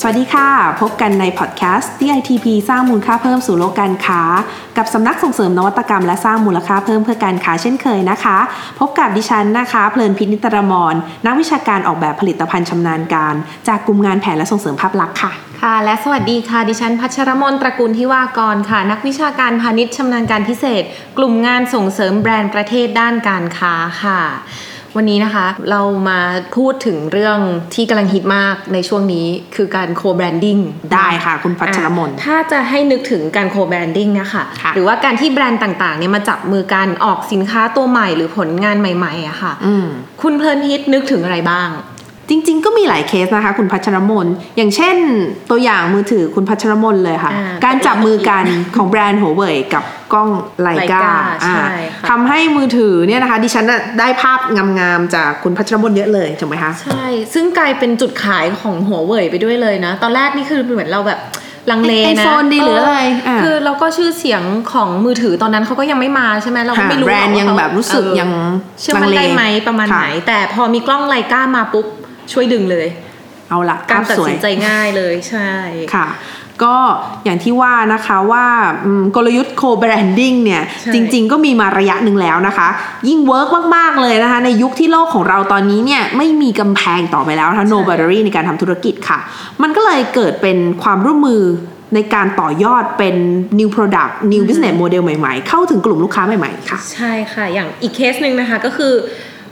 สวัสดีค่ะ พบกันในพอดแคสต์ DITP สร้างมูลค่าเพิ่มสู่โลกการค้า กับสำนักส่งเสริมนวัตกรรมและสร้างมูลค่าเพิ่มเพื่อการค้าเช่นเคยนะคะ พบกับดิฉันนะคะ เพลินพินิตรมรนักวิชาการออกแบบผลิตภัณฑ์ชำนาญการ จากกลุ่มงานแผนและส่งเสริมภาพลักษณ์ค่ะ ค่ะ และสวัสดีค่ะ ดิฉันพัชรมนตระกูลทิวากรค่ะ นักวิชาการพาณิชย์ชำนาญการพิเศษ กลุ่มงานส่งเสริมแบรนด์ประเทศด้านการค้าค่ะ วันนี้นะคะ เรามาพูดถึงเรื่องที่กำลังฮิตมากในช่วงนี้คือการ co-branding ได้ค่ะ คุณพัชรมนถ้าจะให้นึกถึงการ co-branding เนี่ยค่ะค่ะหรือว่าการที่แบรนด์ต่างๆเนี่ยมาจับมือกันออกสินค้าตัวใหม่หรือผลงานใหม่ๆอะค่ะอืมคุณเพลินฮิตนึกถึงอะไรบ้าง จริง ๆ ก็มีหลายเคสนะคะ คุณพัชรมน อย่างเช่นตัวอย่างมือถือคุณพัชรมนเลยค่ะอ่าการจับมือกันของแบรนด์หัวเว่ยกับกล้องไลกา Leica ใช่ค่ะทำให้มือถือเนี่ยนะคะ ดิฉันน่ะได้ภาพงามๆจากคุณพัชรมนเยอะเลยถูกไหมคะใช่ ซึ่งกลายเป็นจุดขายของหัวเว่ยไปด้วยเลยนะ ตอนแรกนี่คือเหมือนเราแบบลังเลนะ iPhone ดีหรืออะไรอะคือเราก็ชื่อเสียงของมือถือตอนนั้นเขาก็ยังไม่มาใช่ไหมเราก็ค่ะไม่รู้แบรนด์หอยังว่าแบบรู้สึกเออยังเชื่อมันลังเลได้ไหมประมาณค่ะไหน แต่พอมีกล้องไลกามาปุ๊บ ช่วยดึงเลย เอาละการภาพตัดสวยสินใจง่ายเลยใช่ค่ะก็อย่างที่ว่านะคะว่าอืมกลยุทธ์โคแบรนดิ้งเนี่ยใช่จริง ๆ ก็มีมาระยะหนึ่งแล้วนะคะ ยิ่งเวิร์กมาก ๆ เลยนะคะ ในยุคที่โลกของเราตอนนี้เนี่ยไม่มีกำแพงต่อไปแล้วนะคะ no boundary ในการทำธุรกิจค่ะ มันก็เลยเกิดเป็นความร่วมมือในการต่อยอดเป็น new product new business model ใหม่ ๆ เข้าถึงกลุ่มลูกค้าใหม่ ๆ ค่ะ ใช่ค่ะ อย่างอีกเคสหนึ่งนะคะก็คือ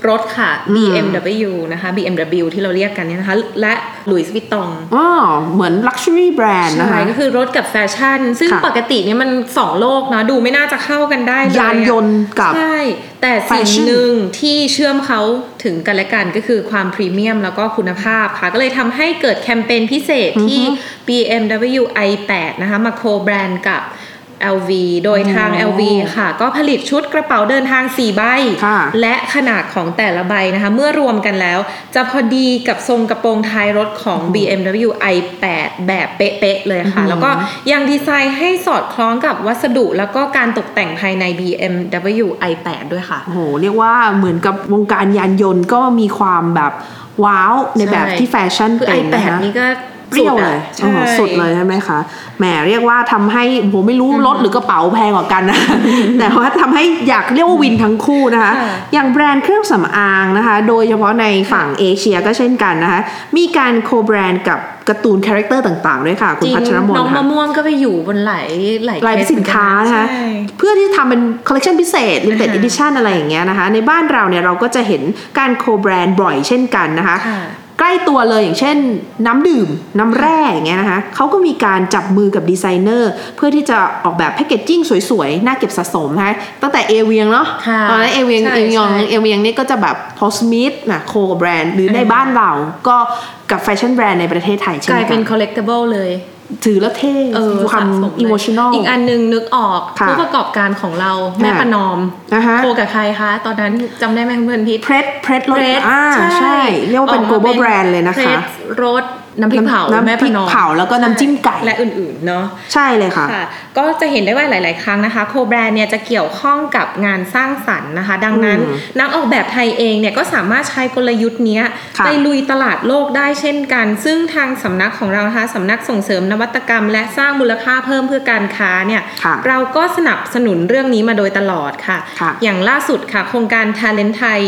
รถค่ะ BMW นะคะ BMW ที่เราเรียกกันเนี่ยนะคะ และ Louis Vuitton อ๋อเหมือน luxury brand นะใช่คะก็คือรถกับแฟชั่น ซึ่งค่ะปกติเนี่ยมันสองโลกนะดูไม่น่าจะเข้ากันได้เลยอะยานยนต์กับใช่แต่สิ่ง Fashion หนึ่งที่เชื่อมเขาถึงกันและกันก็คือความพรีเมียมแล้วก็คุณภาพค่ะ ก็เลยทำให้เกิดแคมเปญพิเศษที่ BMW i8 นะคะมาโคแบรนด์กับ LV โดยทางโอ้ LV ค่ะ ก็ผลิตชุดกระเป๋าเดินทาง 4 ใบค่ะและขนาดของแต่ละใบนะคะ เมื่อรวมกันแล้ว จะพอดีกับทรงกระโปรงท้ายรถของ BMW i8 แบบเป๊ะๆเลยค่ะ แล้วก็ยังดีไซน์ให้สอดคล้องกับวัสดุแล้วก็การตกแต่งภายใน BMW i8 ด้วยค่ะ โอ้โห เรียกว่าเหมือนกับวงการยานยนต์ก็มีความแบบว้าวในแบบที่แฟชั่นคือเป็นนะ i8 คะนี่ก็ เปรี้ยวเลยใช่โอ้โหสุดเลยใช่ไหมคะแหมเรียกว่าทำให้ผมไม่รู้รถหรือกระเป๋าแพงกว่ากันนะแต่ว่าทำให้อยากเรียกว่าวินทั้งคู่นะคะค่ะอย่างแบรนด์เครื่องสำอางนะคะ โดยเฉพาะในฝั่งเอเชียก็เช่นกันนะคะ มีการโคแบรนด์กับการ์ตูนคาแรคเตอร์ต่างๆด้วยค่ะ คุณจริงพัชรมนน้องค่ะมะม่วงก็ไปอยู่บนหลายหลายลายเคสสินค้าเหมือนะคะใช่เพื่อที่จะทำเป็นคอลเล t ชันพิเศษ limited อ่าฮะ edition อะไรอย่างเงี้ยนะคะ ในบ้านเราเนี่ยเราก็จะเห็นการโคแบรนด์บ่อยเช่นกันนะคะค่ะใก ล้ตัวเลยอย่างเช่น น้ำดื่มน้ำแร่อย่างเงี้ยนะคะเขาก็มีการจับมือกับดีไซเนอร์เพื่อที่จะออกแบบแพคเกจจิ้งสวยๆ น่าเก็บสะสมนะคะตั้งแต่เอเวียงเนาะค่ะตอนนั้นเอเวียงใช่เอเวียงใช่เอเวียงนี่ก็จะแบบพอสมิธนะโคกับแบรนด์หรือในบ้านเราก็กับแฟชั่นแบรนด์ในประเทศไทยเช่กนลายกัเป็นน collectible เลย ถือแล้วเท่เออมีความสะสมเลยอิโมชันอลอีกอันหนึงนึกออกค่ะผู้ประกอบการของเราแม่ค่ะประนอมนะคะโคกับใครคะ ตอนนั้นจำได้ไหมคุณเพื่อนพิษเพรสเพรสรถ Pret อ่าใช่ เรียกว่าเป็นออกมา global brand เลยนะคะ Pret รส น้ำพริกเผาน้ำแม่พปริระกนอมเผาแล้วก็น้ำจิ้มไก่และอื่นๆเนาะใช่เลยค่ะค่ะก็จะเห็นได้ว่าหลาย ๆ ครั้งนะคะ โคแบรนด์เนี่ยจะเกี่ยวข้องกับงานสร้างสรรค์นะคะ ดังนั้นอืมนักออกแบบไทยเองเนี่ยก็สามารถใช้กลยุทธ์เนี้ยค่ะไปลุยตลาดโลกได้เช่นกัน ซึ่งทางสำนักของเรานะคะสำนักส่งเสริมนวัตกรรม และสร้างมูลค่าเพิ่มเพื่อการค้าเนี่ยค่ะเราก็สนับสนุนเรื่องนี้มาโดยตลอดค่ะค่ะ อย่างล่าสุดค่ะโครงการ Talent ไทย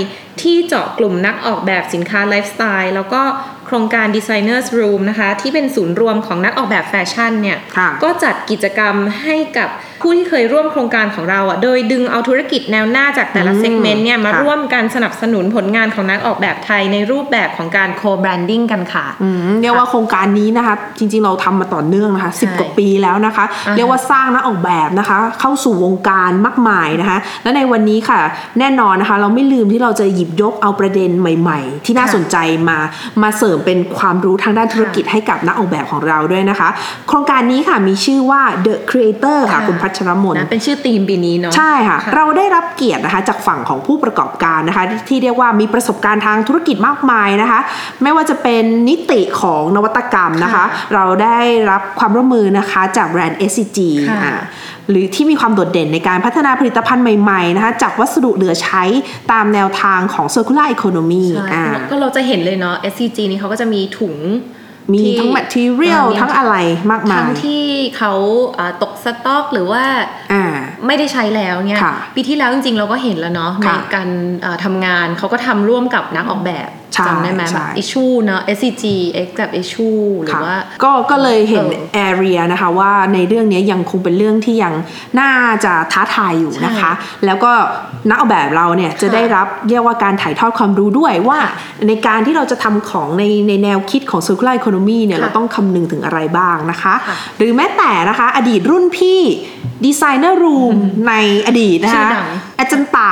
ที่เจาะกลุ่มนักออกแบบสินค้าไลฟ์สไตล์แล้วก็ โครงการ Designers Room นะคะ ที่เป็นศูนย์รวมของนักออกแบบแฟชั่นเนี่ยค่ะก็จัดกิจกรรมให้กับ ผู้ที่เคยร่วมโครงการของเราอะโดยดึงเอาธุรกิจแนวหน้าจากแต่ละอืม segment เนี่ยมาค่ะร่วมกันสนับสนุนผลงานของนักออกแบบไทยในรูปแบบของการ co-branding กันค่ะอืมเรียกว่าโครงการนี้นะคะ จริงๆเราทำมาต่อเนื่องนะคะสิบใช่กว่าปีแล้วนะคะอ่าฮะเรียกว่าสร้างนักออกแบบนะคะ เข้าสู่วงการมากมายนะคะ และในวันนี้ค่ะ แน่นอนนะคะ เราไม่ลืมที่เราจะหยิบยกเอาประเด็นใหม่ ๆ ที่น่าค่ะสนใจมามาเสริมมเป็นความรู้ทางด้านธุรกิจให้กับนักออกแบบของเราด้วยนะคะ โครงการนี้ค่ะมีชื่อว่า The Creator ค่ะค่ะคุณพัชรมนนะเป็นชื่อธีมปีนี้เนาะใช่ค่ะเราได้รับเกียรตินะคะจากฝั่งของผู้ประกอบการนะคะ ที่เรียกว่ามีประสบการณ์ทางธุรกิจมากมายนะคะ ไม่ว่าจะเป็นนิติของนวัตกรรมนะคะค่ะเราได้รับความร่วมมือนะคะจากแบรนด์ SCG ค่ะอ่าหรือที่มีความโดดเด่นในการพัฒนาผลิตภัณฑ์ใหม่ๆนะคะจากวัสดุเหลือใช้ตามแนวทางของ circular economy ใช่อ่าก็เราจะเห็นเลยเนาะ SCG นี่เขาก็จะมีถุง มีที่ทั้ง material อ่ามีทั้งอะไรมากมาทั้งยที่เขาอ่าตกสต็อกหรือว่าอ่าไม่ได้ใช้แล้วเนี่ยค่ะปีที่แล้วจริงๆ เราก็เห็นแล้วเนาะในค่ะการเอ่อทำงานเขาก็ทำร่วมกับนักออกแบบใช่ จำได้ไหมใช่แบบ issue เนาะ SCG X กับ issue หรือค่ะว่า ก็ก็เลยเห็นเออ area นะคะว่าในเรื่องนี้ยังคงเป็นเรื่องที่ยังน่าจะท้าทายอยู่นะคะ แล้วก็นักออกแบบเราเนี่ยจะค่ะได้รับเรียกว่าการถ่ายทอดความรู้ด้วยว่าในการที่เราจะทำของในในแนวคิดของ circular economy เนี่ยค่ะเราต้องคำนึงถึงอะไรบ้างนะคะค่ะหรือแม้แต่นะคะอดีตรุ่นพี่ดีไซเนอร์รูมในอดีตนะชื่คะอดังอ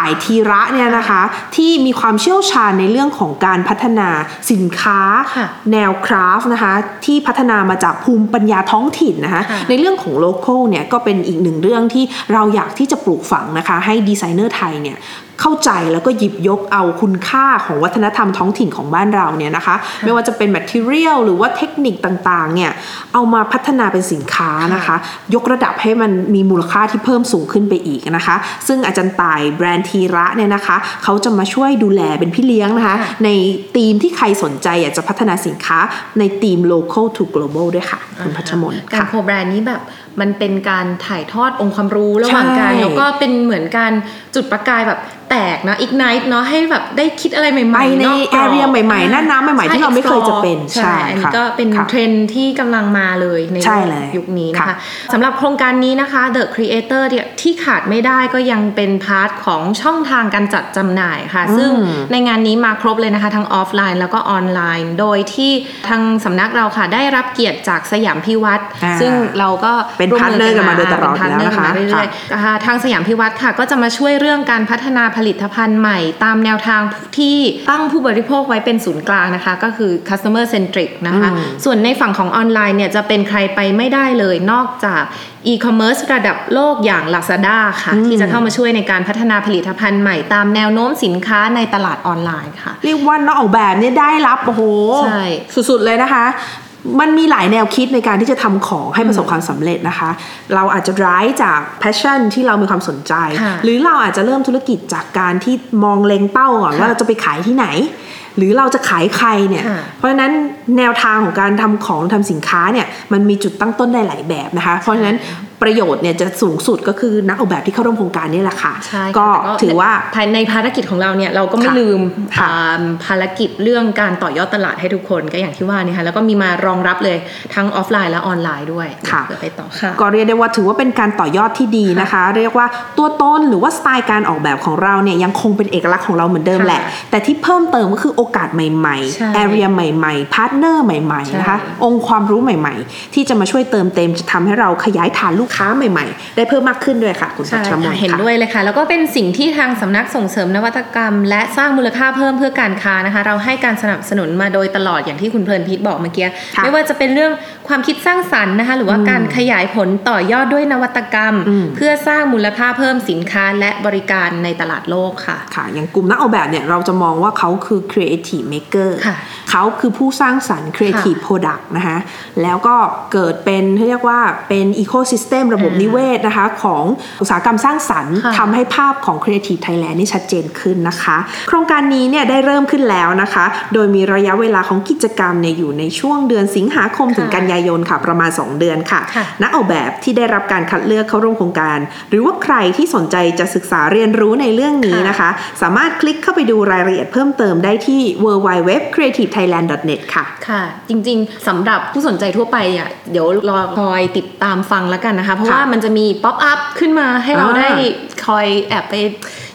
าจารย์ต่ายทีระเนี่ยนะคะที่มีความเชี่ยวชาญในเรื่องของการพัฒนาสินค้าค่ะแนวคราฟต์นะคะที่พัฒนามาจากภูมิปัญญาท้องถิ่นนะคะค่ะในเรื่องของโล c a l เนี่ยก็เป็นอีกหนึ่งเรื่องที่เราอยากที่จะปลูกฝังนะคะให้ดีไซเนอร์ไทยเนี่ย เข้าใจแล้วก็หยิบยกเอาคุณค่าของวัฒนธรรมท้องถิ่นของบ้านเราเนี่ยนะคะ ไม่ว่าจะเป็น material หรือว่าเทคนิคต่างๆเนี่ยเอามาพัฒนาเป็นสินค้านะคะ ยกระดับให้มันมีมูลค่าที่เพิ่มสูงขึ้นไปอีกนะคะ ซึ่งอาจารย์ต่ายแบรนด์ทีระเนี่ยนะคะเขาจะมาช่วยดูแลเป็นพี่เลี้ยงนะคะค่ะในธีมที่ใครสนใจอยากจะพัฒนาสินค้าในธีม local to global ด้วยค่ะคุณพัชมนการค่ะโคแบรนด์นี้แบบมันเป็นการถ่ายทอดองค์ความรู้ระหว่างกันใช่แล้วก็เป็นเหมือนการจุดประกายแบบแตกนะอีกไนท์เนาะให้แบบได้คิดอะไรใหม่ๆไปในนอกกรอบ area ใหม่ๆหน้าน้ำใหม่ๆ ที่เราไม่เคยจะเป็นใช่ใช่อันนี้ค่ะก็เป็นค่ะเทรนด์ที่กำลังมาเลยในใช่เลยยุคนี้นะค่ะคะสำหรับโครงการนี้นะคะ The Creator เนี่ยที่ขาดไม่ได้ก็ยังเป็น part ของช่องทางการจัดจำหน่ายค่ะ ซึ่งในงานนี้มาครบเลยนะคะทั้งออฟไลน์แล้วก็ออนไลน์ โดยที่ทางสำนักเราค่ะได้รับเกียรติจากสยามพิวัตรอ่าซึ่งเราก็เป็นร่วม partner กันมาโดยตลอดเป็น partner กันมาแล้วนะคะเรื่อยๆอ่าทางสยามพิวัตรค่ะก็จะมาช่วยเรื่องการพัฒนาผลิตภัณฑ์ใหม่ ตามแนวทางที่ตั้งผู้บริโภคไว้เป็นศูนย์กลางนะคะ ก็คือ customer centric นะคะอืมส่วนในฝั่งของออนไลน์เนี่ยจะเป็นใครไปไม่ได้เลยนอกจาก e-commerce ระดับโลกอย่าง Lazada ค่ะ ที่จะเข้ามาช่วยในการพัฒนาผลิตภัณฑ์ใหม่ตามแนวโน้มสินค้าในตลาดออนไลน์ค่ะ เรียกว่านักออกแบบเนี่ยได้รับ โอ้โหใช่สุดๆเลยนะคะ มันมีหลายแนวคิดในการที่จะทำของให้ประสบความสำเร็จนะคะ เราอาจจะร้ายจาก passion ที่เรามีความสนใจค่ะหรือเราอาจจะเริ่มธุรกิจจากการที่มองเล็งเป้าก่อนค่ะว่าเราจะไปขายที่ไหน หรือเราจะขายใครเนี่ยค่ะเพราะฉะนั้นแนวทางของการทำของทำสินค้าเนี่ยมันมีจุดตั้งต้นได้หลายแบบนะคะ เพราะฉะนั้น ประโยชน์เนี่ยจะสูงสุดก็คือนักออกแบบที่เข้าร่วมโครงการนี่แหละค่ะใช่ค่ะก็แต่ถือว่าภายในภารกิจของเราเนี่ยเราก็ไม่ค่ะลืมค่ะอ่าภารกิจเรื่องการต่อยอดตลาดให้ทุกคนก็อย่างที่ว่านี่ค่ะแล้วก็มีมารองรับเลยทั้งออฟไลน์และออนไลน์ด้วยค่ะเดี๋ยวไปต่อค่ะก็เรียกได้ว่าถือว่าเป็นการต่อยอดที่ดีนะคะ เรียกว่าตัวตนหรือว่าสไตล์การออกแบบของเราเนี่ยยังคงเป็นเอกลักษณ์ของเราเหมือนเดิมค่ะแหละ แต่ที่เพิ่มเติมก็คือโอกาสใหม่ใช่ๆ area ใหม่ๆ partner ใหม่ๆนะคะใช่องค์ความรู้ใหม่ ๆ ที่จะมาช่วยเติมเต็มจะทำให้เราขยายฐานลูกค้าใหม่ ๆ ได้เพิ่มมากขึ้นด้วยค่ะ คุณพัใช่ชรมค่ะนเห็นค่ะด้วยเลยค่ะ แล้วก็เป็นสิ่งที่ทางสำนักส่งเสริมนวัตกรรม และสร้างมูลค่าเพิ่มเพื่อการค้านะคะ เราให้การสนับสนุนมาโดยตลอดอย่างที่คุณเพลินพิษบอกเมื่อกี้ค่ะไม่ว่าจะเป็นเรื่องความคิดสร้างสรรค์นะคะ หรือว่าการขยายผลต่อยอดด้วยนวัตกรรมอืมเพื่อสร้างมูลค่าเพิ่มสินค้าและบริการในตลาดโลกค่ะค่ะ อย่างกลุ่มนักออกแบบเนี่ยเราจะมองว่าเขาคือ creative maker ค่ะเขาคือผู้สร้างสรรค์ creative product นะคะแล้วก็เกิดเป็นเรียกว่าเป็น ecosystem ระบบอ่านินิเวศนะคะ ของอุตสาหกรรมสร้างสรรค์ค่ะทำให้ภาพของ Creative Thailand นี่ชัดเจนขึ้นนะคะ โครงการนี้เนี่ยได้เริ่มขึ้นแล้วนะคะ โดยมีระยะเวลาของกิจกรรมเนี่ยอยู่ในช่วงเดือนสิงหาคมถึงค่ะกันยายนค่ะประมาณ 2 เดือนค่ะค่ะนักออกแบบที่ได้รับการคัดเลือกเข้าร่วมโครงการ หรือว่าใครที่สนใจจะศึกษาเรียนรู้ในเรื่องนี้นะคะ สามารถคลิกเข้าไปดูรายละเอียดเพิ่มเติมได้ที่ www.creativethailand.net ค่ะ ค่ะ จริงๆสำหรับผู้สนใจทั่วไปอะเดี๋ยวรอคอยติดตามฟังแล้วกันนะคะเพราะค่ะว่ามันจะมี pop-up ขึ้นมาให้เราอ่าได้คอยแอบไป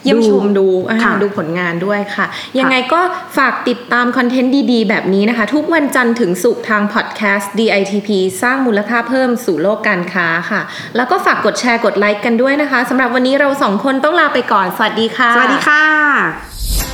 เยี่ยมดูชมดูอ่าค่ะดูผลงานด้วยค่ะ ยังไงก็ฝากติดตามคอนเทนต์ดีๆ แบบนี้นะคะ ทุกวันจันทร์ถึงศุกร์ทางพอดแคสต์ DITP สร้างมูลค่าเพิ่มสู่โลกการค้าค่ะ แล้วก็ฝากกดแชร์กดไลค์กันด้วยนะคะสำหรับวันนี้เราสองคนต้องลาไปก่อน สวัสดีค่ะ สวัสดีค่ะ